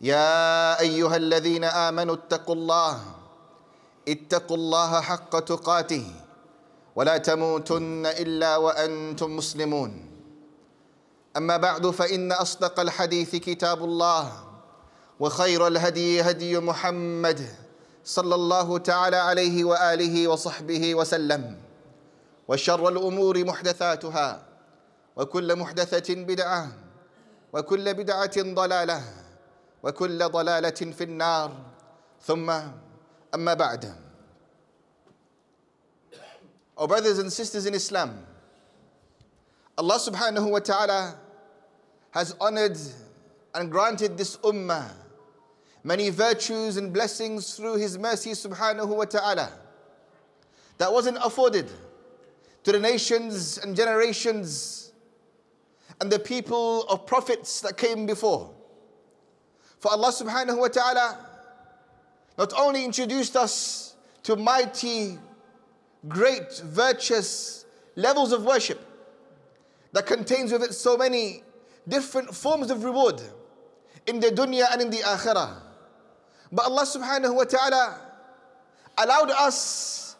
يا أيها الذين آمنوا اتقوا الله اتقوا الله حق تقاته ولا تموتن إلا وأنتم مسلمون. أما بعد فإن أصدق الحديث كتاب الله وخير الهدي هدي محمد صلى الله تعالى عليه وآله وصحبه وسلم وشر الأمور محدثاتها وكل محدثة بدعة وكل بدعة ضلالة. وكل ضلاله في النار ثم اما بعد Our brothers and sisters in Islam, Allah subhanahu wa ta'ala has honored and granted this ummah many virtues and blessings through His mercy subhanahu wa ta'ala that wasn't afforded to the nations and generations and the people of prophets that came before. For Allah subhanahu wa ta'ala not only introduced us to mighty, great, virtuous levels of worship that contains with it so many different forms of reward in the dunya and in the akhirah. But Allah subhanahu wa ta'ala allowed us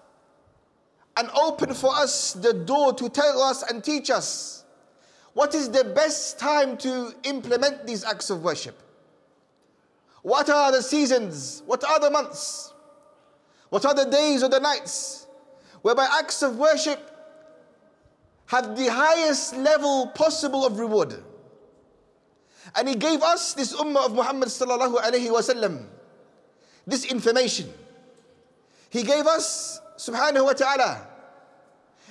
and opened for us the door to tell us and teach us what is the best time to implement these acts of worship. What are the seasons? What are the months? What are the days or the nights whereby acts of worship have the highest level possible of reward? And He gave us, this ummah of Muhammad sallallahu alayhi wasallam, this information. He gave us, subhanahu wa ta'ala,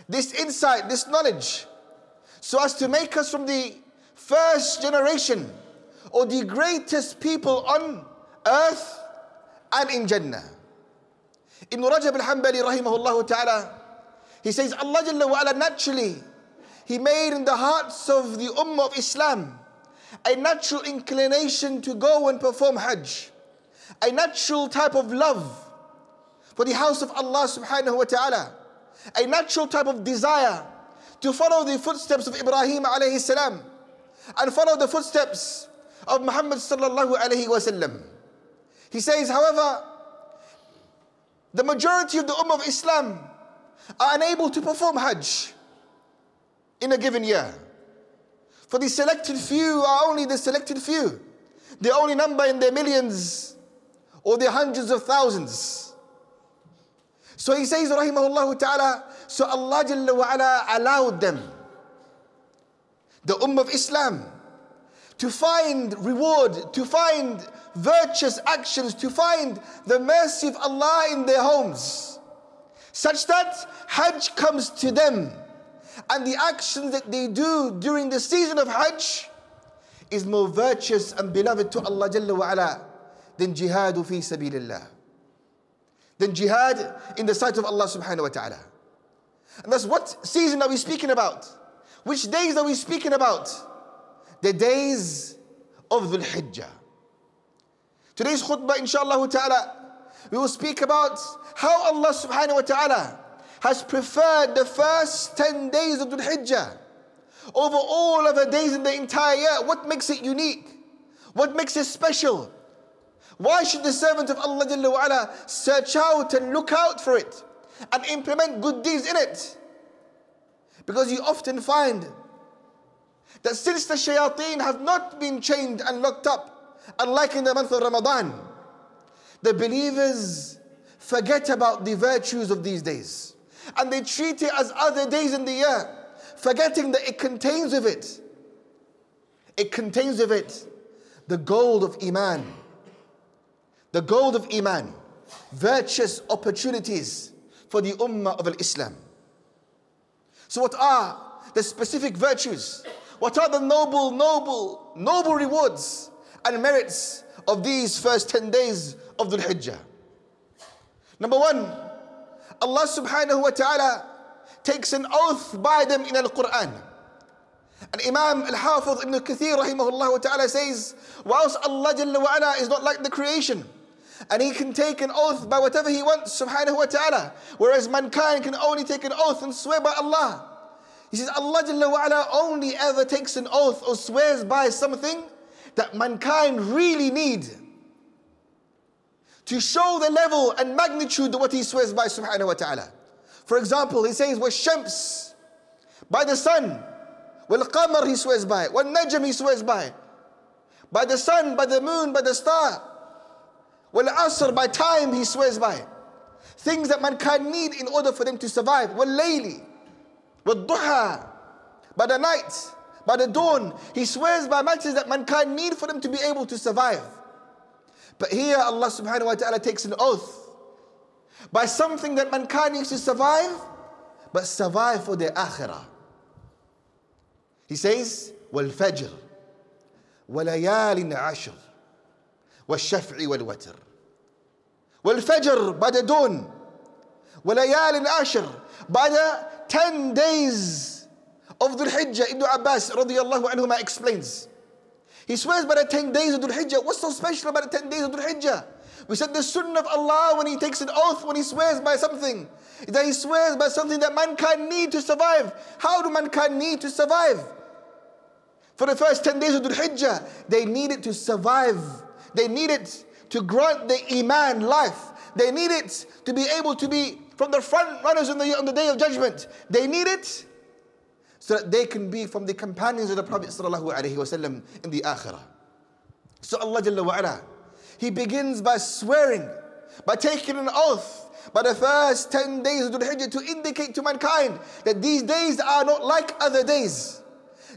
this insight, this knowledge, so as to make us from the first generation or the greatest people on earth and in Jannah. Ibn Rajab al-Hanbali rahimahullah ta'ala, he says Allah Jalla wa ala naturally, He made in the hearts of the Ummah of Islam a natural inclination to go and perform Hajj, a natural type of love for the house of Allah subhanahu wa ta'ala, a natural type of desire to follow the footsteps of Ibrahim alayhi salam and follow the footsteps of Muhammad sallallahu alayhi wasallam. He says, however, the majority of the Ummah of Islam are unable to perform Hajj in a given year. For the selected few are only the selected few. They only number in their millions or their hundreds of thousands. So he says, Rahimahullah ta'ala, so Allah Jalla wa ala allowed them, the Ummah of Islam, to find reward, to find virtuous actions, to find the mercy of Allah in their homes, such that Hajj comes to them and the actions that they do during the season of Hajj is more virtuous and beloved to Allah Jalla wa ala than jihad fi sabilillah. Than jihad in the sight of Allah subhanahu wa ta'ala. And that's what season are we speaking about? Which days are we speaking about? The days of Dhul Hijjah. Today's khutbah, inshallah ta'ala, we will speak about how Allah subhanahu wa ta'ala has preferred the first 10 days of Dhul Hijjah over all other days in the entire year. What makes it unique? What makes it special? Why should the servant of Allah Jalla search out and look out for it and implement good deeds in it? Because you often find that since the shayateen have not been chained and locked up, unlike in the month of Ramadan, the believers forget about the virtues of these days and they treat it as other days in the year, forgetting that it contains of it. It contains of it the gold of Iman, the gold of Iman, virtuous opportunities for the Ummah of Islam. So, what are the specific virtues? What are the noble, noble, noble rewards and merits of these first 10 days of Dhul Hijjah. Number one, Allah subhanahu wa ta'ala takes an oath by them in Al Quran. And Imam Al Hafiz ibn Kathir rahimahullah wa ta'ala says, whilst Allah Jalla wa ala is not like the creation, and he can take an oath by whatever he wants, subhanahu wa ta'ala, whereas mankind can only take an oath and swear by Allah. He says, Allah Jalla only ever takes an oath or swears by something that mankind really need to show the level and magnitude of what He swears by subhanahu wa ta'ala. For example, He says, shams by the sun, qamar He swears by, najm He swears by, by the sun, by the moon, by the star, asr by time He swears by. Things that mankind need in order for them to survive. Wal-layli, وَاللَّيْلِ وَالضُّحَى by the night, by the dawn. He swears by matters that mankind need for them to be able to survive. But here Allah subhanahu wa ta'ala takes an oath by something that mankind needs to survive, but survive for their akhirah. He says, وَالْفَجْرِ وَلَيَالٍ عَشْرٍ وَالشَّفْعِ وَالْوَتْرِ وَالْفَجْرِ by the dawn وَلَيَالٍ عَشْرٍ by the 10 days of Dhul Hijjah, Ibn Abbas radiallahu anhuma explains. He swears by the 10 days of Dhul Hijjah. What's so special about the 10 days of Dhul Hijjah? We said the sunnah of Allah when He takes an oath, when He swears by something, that He swears by something that mankind need to survive. How do mankind need to survive? For the first 10 days of Dhul Hijjah, they needed to survive. They needed to grant the Iman life. They needed to be able to be from the front runners on the, on the day of judgment. They need it so that they can be from the companions of the Prophet in the Akhirah. So Allah Jalla wa'ala, He begins by swearing, by taking an oath by the first 10 days of the Hijjah to indicate to mankind that these days are not like other days.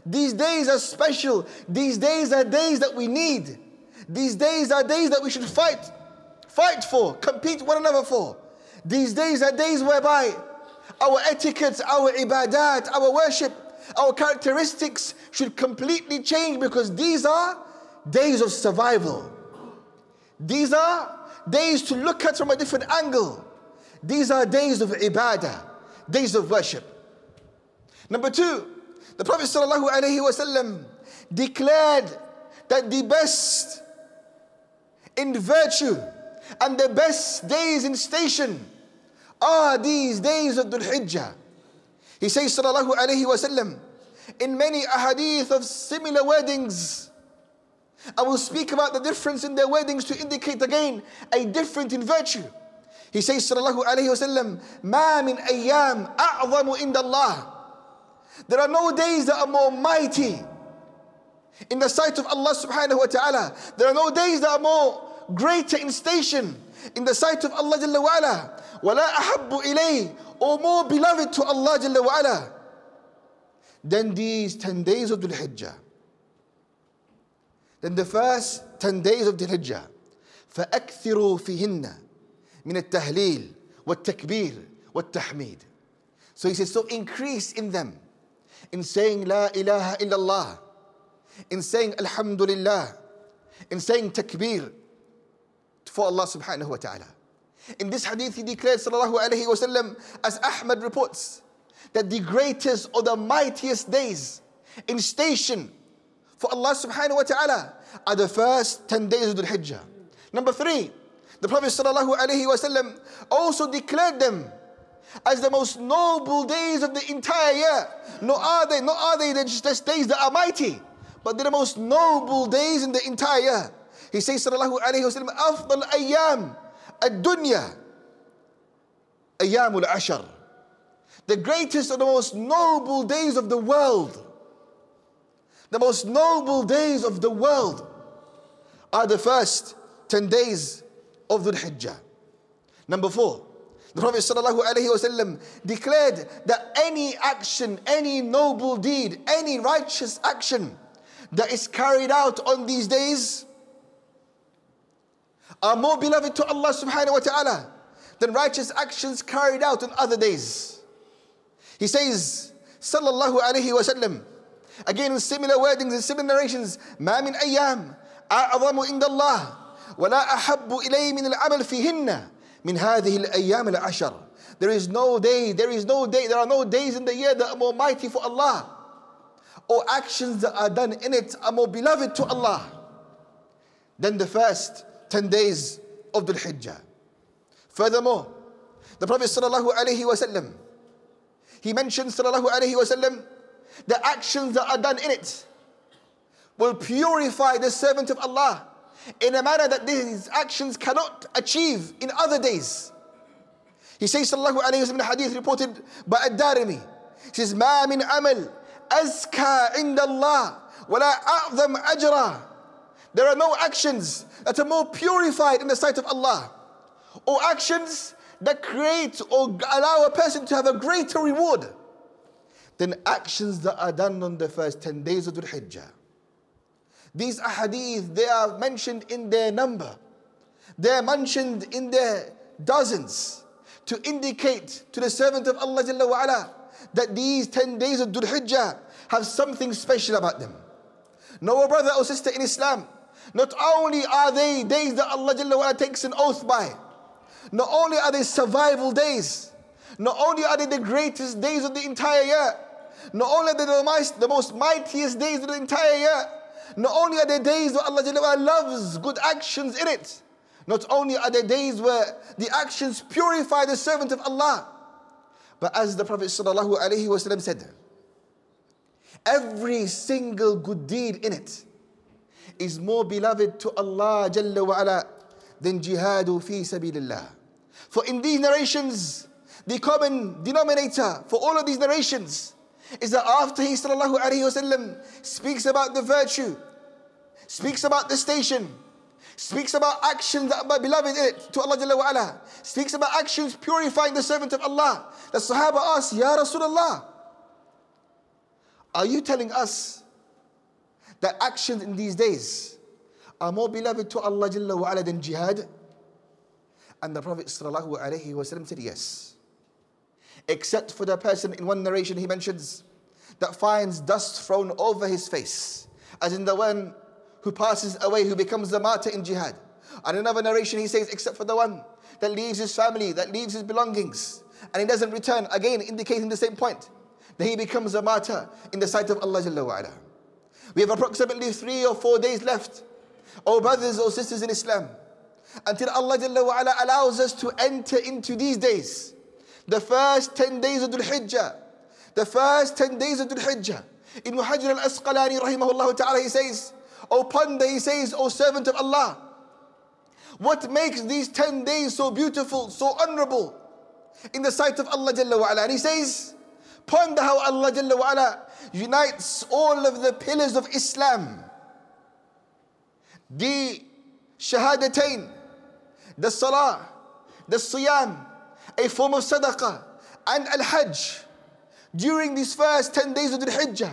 These days are special. These days are days that we need. These days are days that we should fight, fight for, compete one another for. These days are days whereby our etiquette, our ibadat, our worship, our characteristics should completely change because these are days of survival. These are days to look at from a different angle. These are days of ibadah, days of worship. Number two, the Prophet ﷺ declared that the best in virtue and the best days in station are these days of Dhul Hijjah. He says, Sallallahu Alaihi Wasallam, in many ahadith of similar weddings. I will speak about the difference in their weddings to indicate again a difference in virtue. He says, Sallallahu Alaihi Wasallam, Ma min ayyam a'zamu inda Allah. There are no days that are more mighty in the sight of Allah subhanahu wa ta'ala. There are no days that are more greater in station in the sight of Allah Jalla wa'ala. وَلَا أَحَبُّ إِلَيْهِ Or more beloved to Allah Jalla wa'ala than these 10 days of Dhul Hijjah. Then the first 10 days of Dhul Hijjah. فأكثروا فيهن من التهليل والتكبير والتحميد. So he says, so increase in them in saying La ilaha illallah, in saying Alhamdulillah, in saying takbir for Allah subhanahu wa ta'ala. In this hadith, he declared, sallallahu alayhi wasallam, as Ahmad reports, that the greatest or the mightiest days in station for Allah subhanahu wa ta'ala are the first 10 days of the Hijjah. Number three, the Prophet sallallahu alayhi wasallam also declared them as the most noble days of the entire year. Nor are they, nor are they just days that are mighty, but they're the most noble days in the entire year. He says, sallallahu alayhi wa sallam, أفضل أيام الدنيا أيام العشر. The greatest and the most noble days of the world. The most noble days of the world are the first 10 days of the Hijjah. Number four, the Prophet ﷺ declared that any action, any noble deed, any righteous action that is carried out on these days are more beloved to Allah subhanahu wa ta'ala than righteous actions carried out on other days. He says, Sallallahu alayhi wa sallam, again in similar wordings and similar narrations, ما من أيام أعظم عند الله ولا أحب إلي من العمل فيهن من هذه الأيام العشر There is no day, there is no day, there are no days in the year that are more mighty for Allah or actions that are done in it are more beloved to Allah than the first 10 days of the Hijjah. Furthermore, the Prophet sallallahu alaihi wasallam he mentions sallallahu alaihi wasallam the actions that are done in it will purify the servant of Allah in a manner that these actions cannot achieve in other days. He says sallallahu alaihi wasallam hadith reported by Ad-Darimi. He says, "Ma min amal azka inda Allah wala a'zam ajra." There are no actions that are more purified in the sight of Allah, or actions that create or allow a person to have a greater reward than actions that are done on the first 10 days of the Hijjah. These ahadith, they are mentioned in their number. They are mentioned in their dozens to indicate to the servant of Allah Jalla that these 10 days of Dhul Hijjah have something special about them. No brother or sister in Islam, not only are they days that Allah Jalla takes an oath by, not only are they survival days, not only are they the greatest days of the entire year, not only are they the most, mightiest days of the entire year, not only are there days where Allah Jalla loves good actions in it, not only are there days where the actions purify the servant of Allah, but as the Prophet ﷺ said, every single good deed in it is more beloved to Allah Jalla wa'ala than jihadu fi sabilillah. For in these narrations, the common denominator for all of these narrations is that after he sallallahu alaihi wasallam speaks about the virtue, speaks about the station, speaks about actions that are beloved in it to Allah Jalla wa'ala, speaks about actions purifying the servant of Allah. The Sahaba asked, Ya Rasulullah, are you telling us that actions in these days are more beloved to Allah Jalla wa'ala than jihad? And the Prophet sallallahu alaihi wasallam said yes. Except for the person in one narration he mentions that finds dust thrown over his face, as in the one who passes away, who becomes the martyr in jihad. And another narration, he says, except for the one that leaves his family, that leaves his belongings, and he doesn't return, again indicating the same point, that he becomes a martyr in the sight of Allah Jalla wa'ala. We have approximately three or four days left, oh brothers or sisters in Islam, until Allah Jalla allows us to enter into these days. The first 10 days of Dhul Hijjah. The first 10 days of Dhul Hijjah. Ibn Hajar al-Asqalani rahimahullah ta'ala, he says, O ponder, he says, O servant of Allah, what makes these 10 days so beautiful, so honorable in the sight of Allah Jalla? And he says, ponder how Allah Jalla unites all of the pillars of Islam. The shahadatain, the salah, the siyam, a form of sadaqah, and al-hajj during these first 10 days of the Hijjah,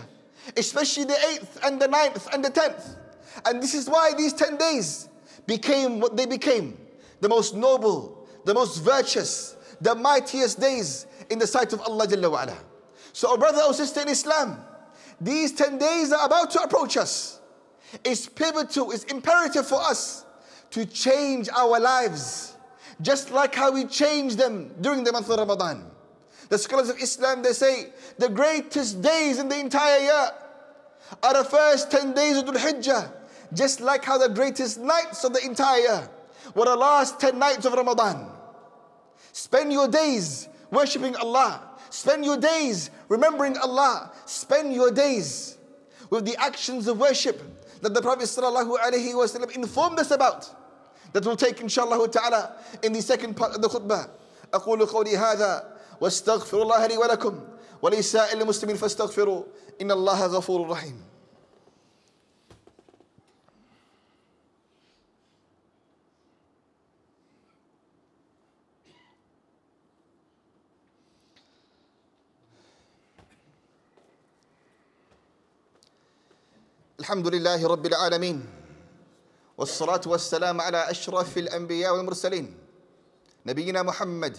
especially the 8th and the 9th and the 10th. And this is why these 10 days became what they became the most noble, the most virtuous, the mightiest days in the sight of Allah. Jalla wa'ala. So, brother or sister in Islam, these 10 days are about to approach us. It's pivotal, it's imperative for us to change our lives, just like how we change them during the month of Ramadan. The scholars of Islam they say the greatest days in the entire year are the first 10 days of Dhul Hijjah just like how the greatest nights of the entire year were the last 10 nights of Ramadan. Spend your days worshipping Allah. Spend your days remembering Allah. Spend your days with the actions of worship that the Prophet ﷺ informed us about. That will take inshallah ta'ala in the second part of the khutbah. أقول قولي هذا واستغفر الله لي ولكم ولسائر المسلمين فاستغفروا إن الله غفور رحيم الحمد لله رب العالمين والصلاة والسلام على أشرف الأنبياء والمرسلين نبينا محمد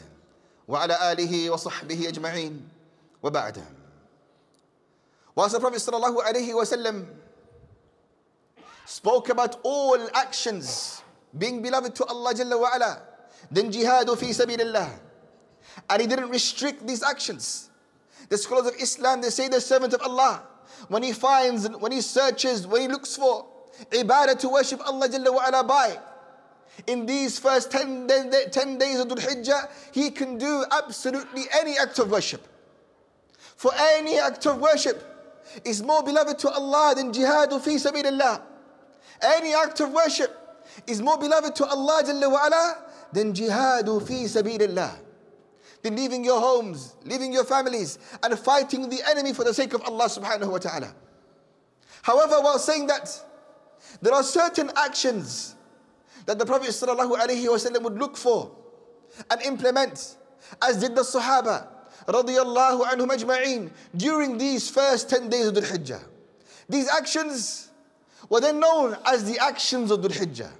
وعلى آله وصحبه أجمعين وبعد Whilst صلى الله عليه وسلم spoke about all actions being beloved to Allah Jalla wa ala, then jihadu fi sabilillah. And he didn't restrict these actions. The scholars of Islam, they say the servant of Allah, when he finds, when he searches, when he looks for ibadah to worship Allah Jalla wa ala by, in these first 10, 10 days of Dhul Hijjah, he can do absolutely any act of worship. For any act of worship is more beloved to Allah than jihadu fi sabilillah. Any act of worship is more beloved to Allah Jalla wa ala than jihadu fi sabilillah. Than leaving your homes, leaving your families, and fighting the enemy for the sake of Allah subhanahu wa ta'ala. However, while saying that, there are certain actions that the Prophet ﷺ would look for and implement, as did the Sahaba radiallahu anhum ajma'in during these first 10 days of Dhul Hijjah. These actions were then known as the actions of Dhul Hijjah,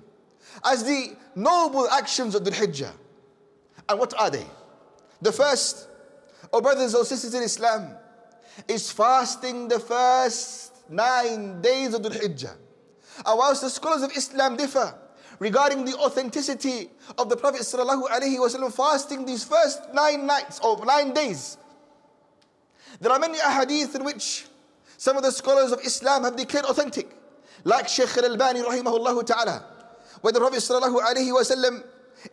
as the noble actions of Dhul Hijjah. And what are they? The first, oh brothers or sisters in Islam, is fasting the first nine days of the Hijjah. And whilst the scholars of Islam differ regarding the authenticity of the Prophet ﷺ fasting these first nine nights or nine days. There are many ahadith in which some of the scholars of Islam have declared authentic, like Shaykh al-Albani rahimahullah ta'ala, where the Prophet ﷺ,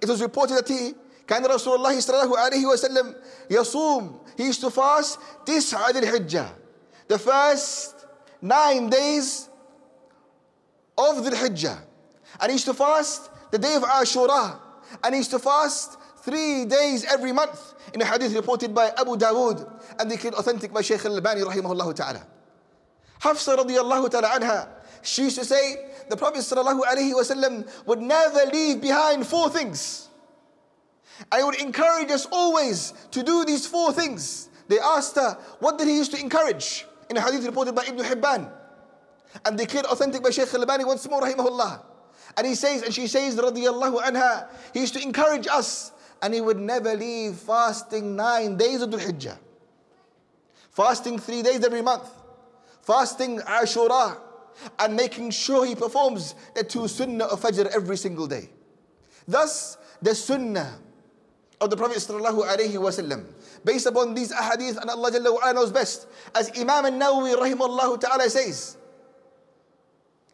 it was reported that he كان رسول الله صلى الله عليه وسلم يصوم he used to fast تسعة ذي الحجة the first nine days of the Hijjah and he used to fast the day of Ashura. And he used to fast three days every month. In a hadith reported by Abu Dawood and declared authentic by Shaykh al-Albani rahimahullah ta'ala. Hafsa radiallahu ta'ala anha, she used to say, the Prophet sallallahu alayhi wasallam would never leave behind four things. He would encourage us always to do these four things. They asked her, what did he used to encourage? In a hadith reported by Ibn Hibban. And declared authentic by Shaykh al-Albani once more rahimahullah. And he says, and she says, radiallahu anha, he used to encourage us and he would never leave fasting nine days of Dhul Hijjah. Fasting three days every month. Fasting Ashura. And making sure he performs the two sunnah of Fajr every single day. Thus, the sunnah of the Prophet wasallam, based upon these ahadith and Allah Jalla wa knows best, as Imam al-Nawawi rahimahullah ta'ala says,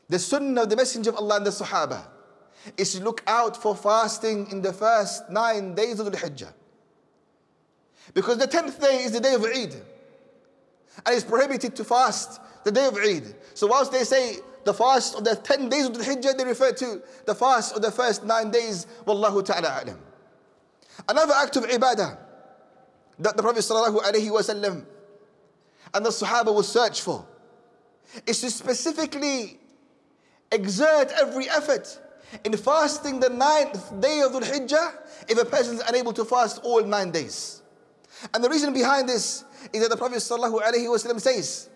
the sunnah of the Messenger of Allah and the Sahaba is to look out for fasting in the first nine days of the Hijjah. Because the tenth day is the day of Eid. And it's prohibited to fast the day of Eid. So whilst they say the fast of the 10 days of the Hijjah, they refer to the fast of the first nine days. Wallahu ta'ala alam. Another act of ibadah that the Prophet wasallam and the Sahaba will search for is to specifically exert every effort in fasting the ninth day of Dhul Hijjah if a person is unable to fast all nine days. And the reason behind this is that the Prophet ﷺ says,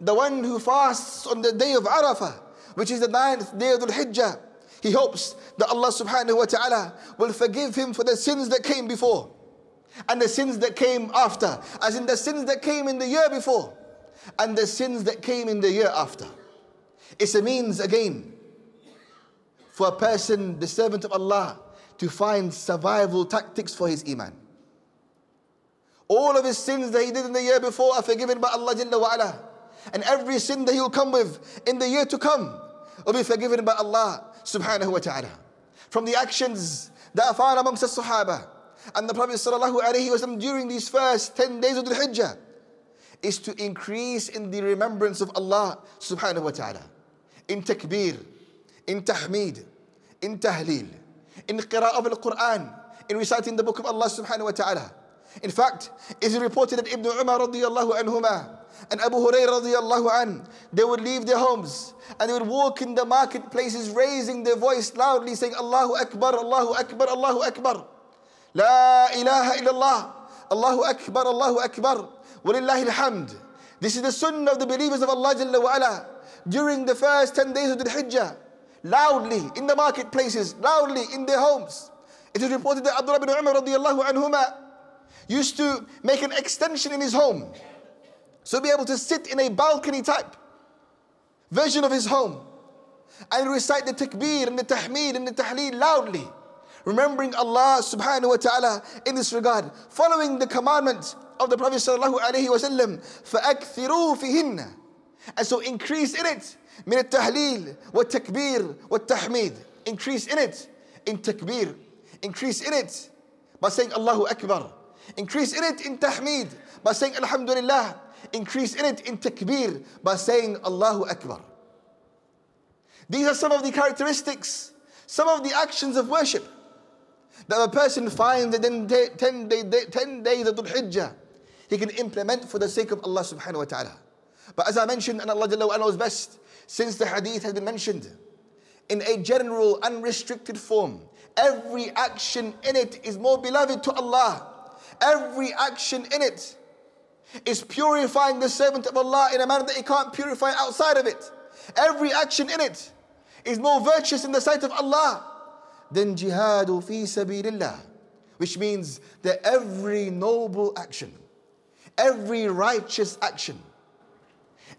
the one who fasts on the day of Arafah, which is the ninth day of Dhul Hijjah, he hopes that Allah subhanahu wa ta'ala will forgive him for the sins that came before and the sins that came after, as in the sins that came in the year before and the sins that came in the year after. It's a means again for a person, the servant of Allah, to find survival tactics for his iman. All of his sins that he did in the year before are forgiven by Allah Jalla wa'ala. And every sin that he will come with in the year to come will be forgiven by Allah subhanahu wa ta'ala. From the actions that are found amongst the Sahaba and the Prophet sallallahu alayhi wa during these first 10 days of the Hijjah is to increase in the remembrance of Allah subhanahu wa ta'ala in takbir, in tahmid, in tahleel, in qira'ah of al-Quran, in reciting the book of Allah subhanahu wa ta'ala. In fact, it is reported that Ibn Umar radiallahu anhuma and Abu Hurairah radiallahu an, they would leave their homes and they would walk in the marketplaces raising their voice loudly saying Allahu Akbar, Allahu Akbar, Allahu Akbar. La ilaha illallah, Allahu Akbar, Allahu Akbar, walillahi alhamd. This is the sunnah of the believers of Allah Jalla wa ala during the first 10 days of the Hijjah, loudly in the marketplaces, loudly in their homes. It is reported that Abdullah bin Umar radiallahu anhuma used to make an extension in his home. So be able to sit in a balcony type version of his home. and recite the takbir and the tahmid and the tahleel loudly. Remembering Allah subhanahu wa ta'ala in this regard, following the commandment of the Prophet sallallahu alayhi wa sallam, فَأَكْثِرُوا فِيهِنَّ And so increase in it, من التهليل والتكبير والتحميد. Increase in it, in takbir. Increase in it by saying Allahu Akbar. Increase in it in tahmid by saying Alhamdulillah. Increase in it in takbir by saying Allahu Akbar. These are some of the characteristics, some of the actions of worship that a person finds within 10, day, 10 days of Dhul Hijjah, he can implement for the sake of Allah subhanahu wa ta'ala. But as I mentioned, and Allah Jalla knows best, since the hadith has been mentioned in a general, unrestricted form, every action in it is more beloved to Allah. Every action in it is purifying the servant of Allah in a manner that he can't purify outside of it. Every action in it is more virtuous in the sight of Allah than jihadu fi sabilillah, which means that every noble action, every righteous action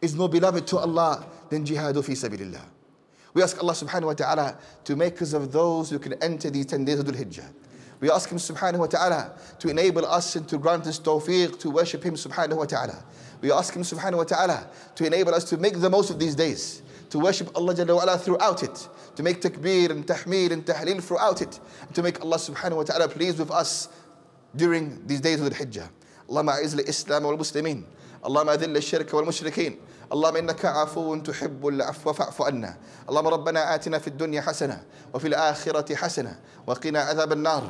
is more beloved to Allah than jihadu fi sabilillah. We ask Allah subhanahu wa ta'ala to make us of those who can enter these 10 days of Dhul Hijjah. We ask Him subhanahu wa ta'ala to enable us and to grant us tawfiq to worship Him subhanahu wa ta'ala. We ask Him subhanahu wa ta'ala to enable us to make the most of these days, to worship Allah Jalla wa throughout it, to make takbir and tahmid and tahleel throughout it, and to make Allah subhanahu wa ta'ala pleased with us during these days of the Hijjah. اللهم أعز الإسلام والمسلمين اللهم أذل الشرك والمشركين. اللهم إنك عفو تحب العفو فاعف عنا. اللهم ربنا آتنا في الدنيا حسنة وفي الآخرة حسنة وقنا عذاب النار.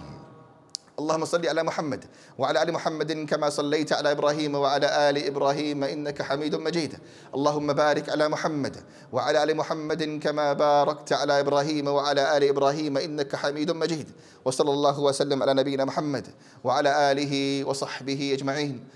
اللهم صل على محمد وعلى آل محمد كما صليت على إبراهيم وعلى آل إبراهيم إنك حميد مجيد. اللهم بارك على محمد وعلى آل محمد كما باركت على إبراهيم وعلى آل إبراهيم إنك حميد مجيد. وصلى الله وسلم على نبينا محمد وعلى آله وصحبه أجمعين.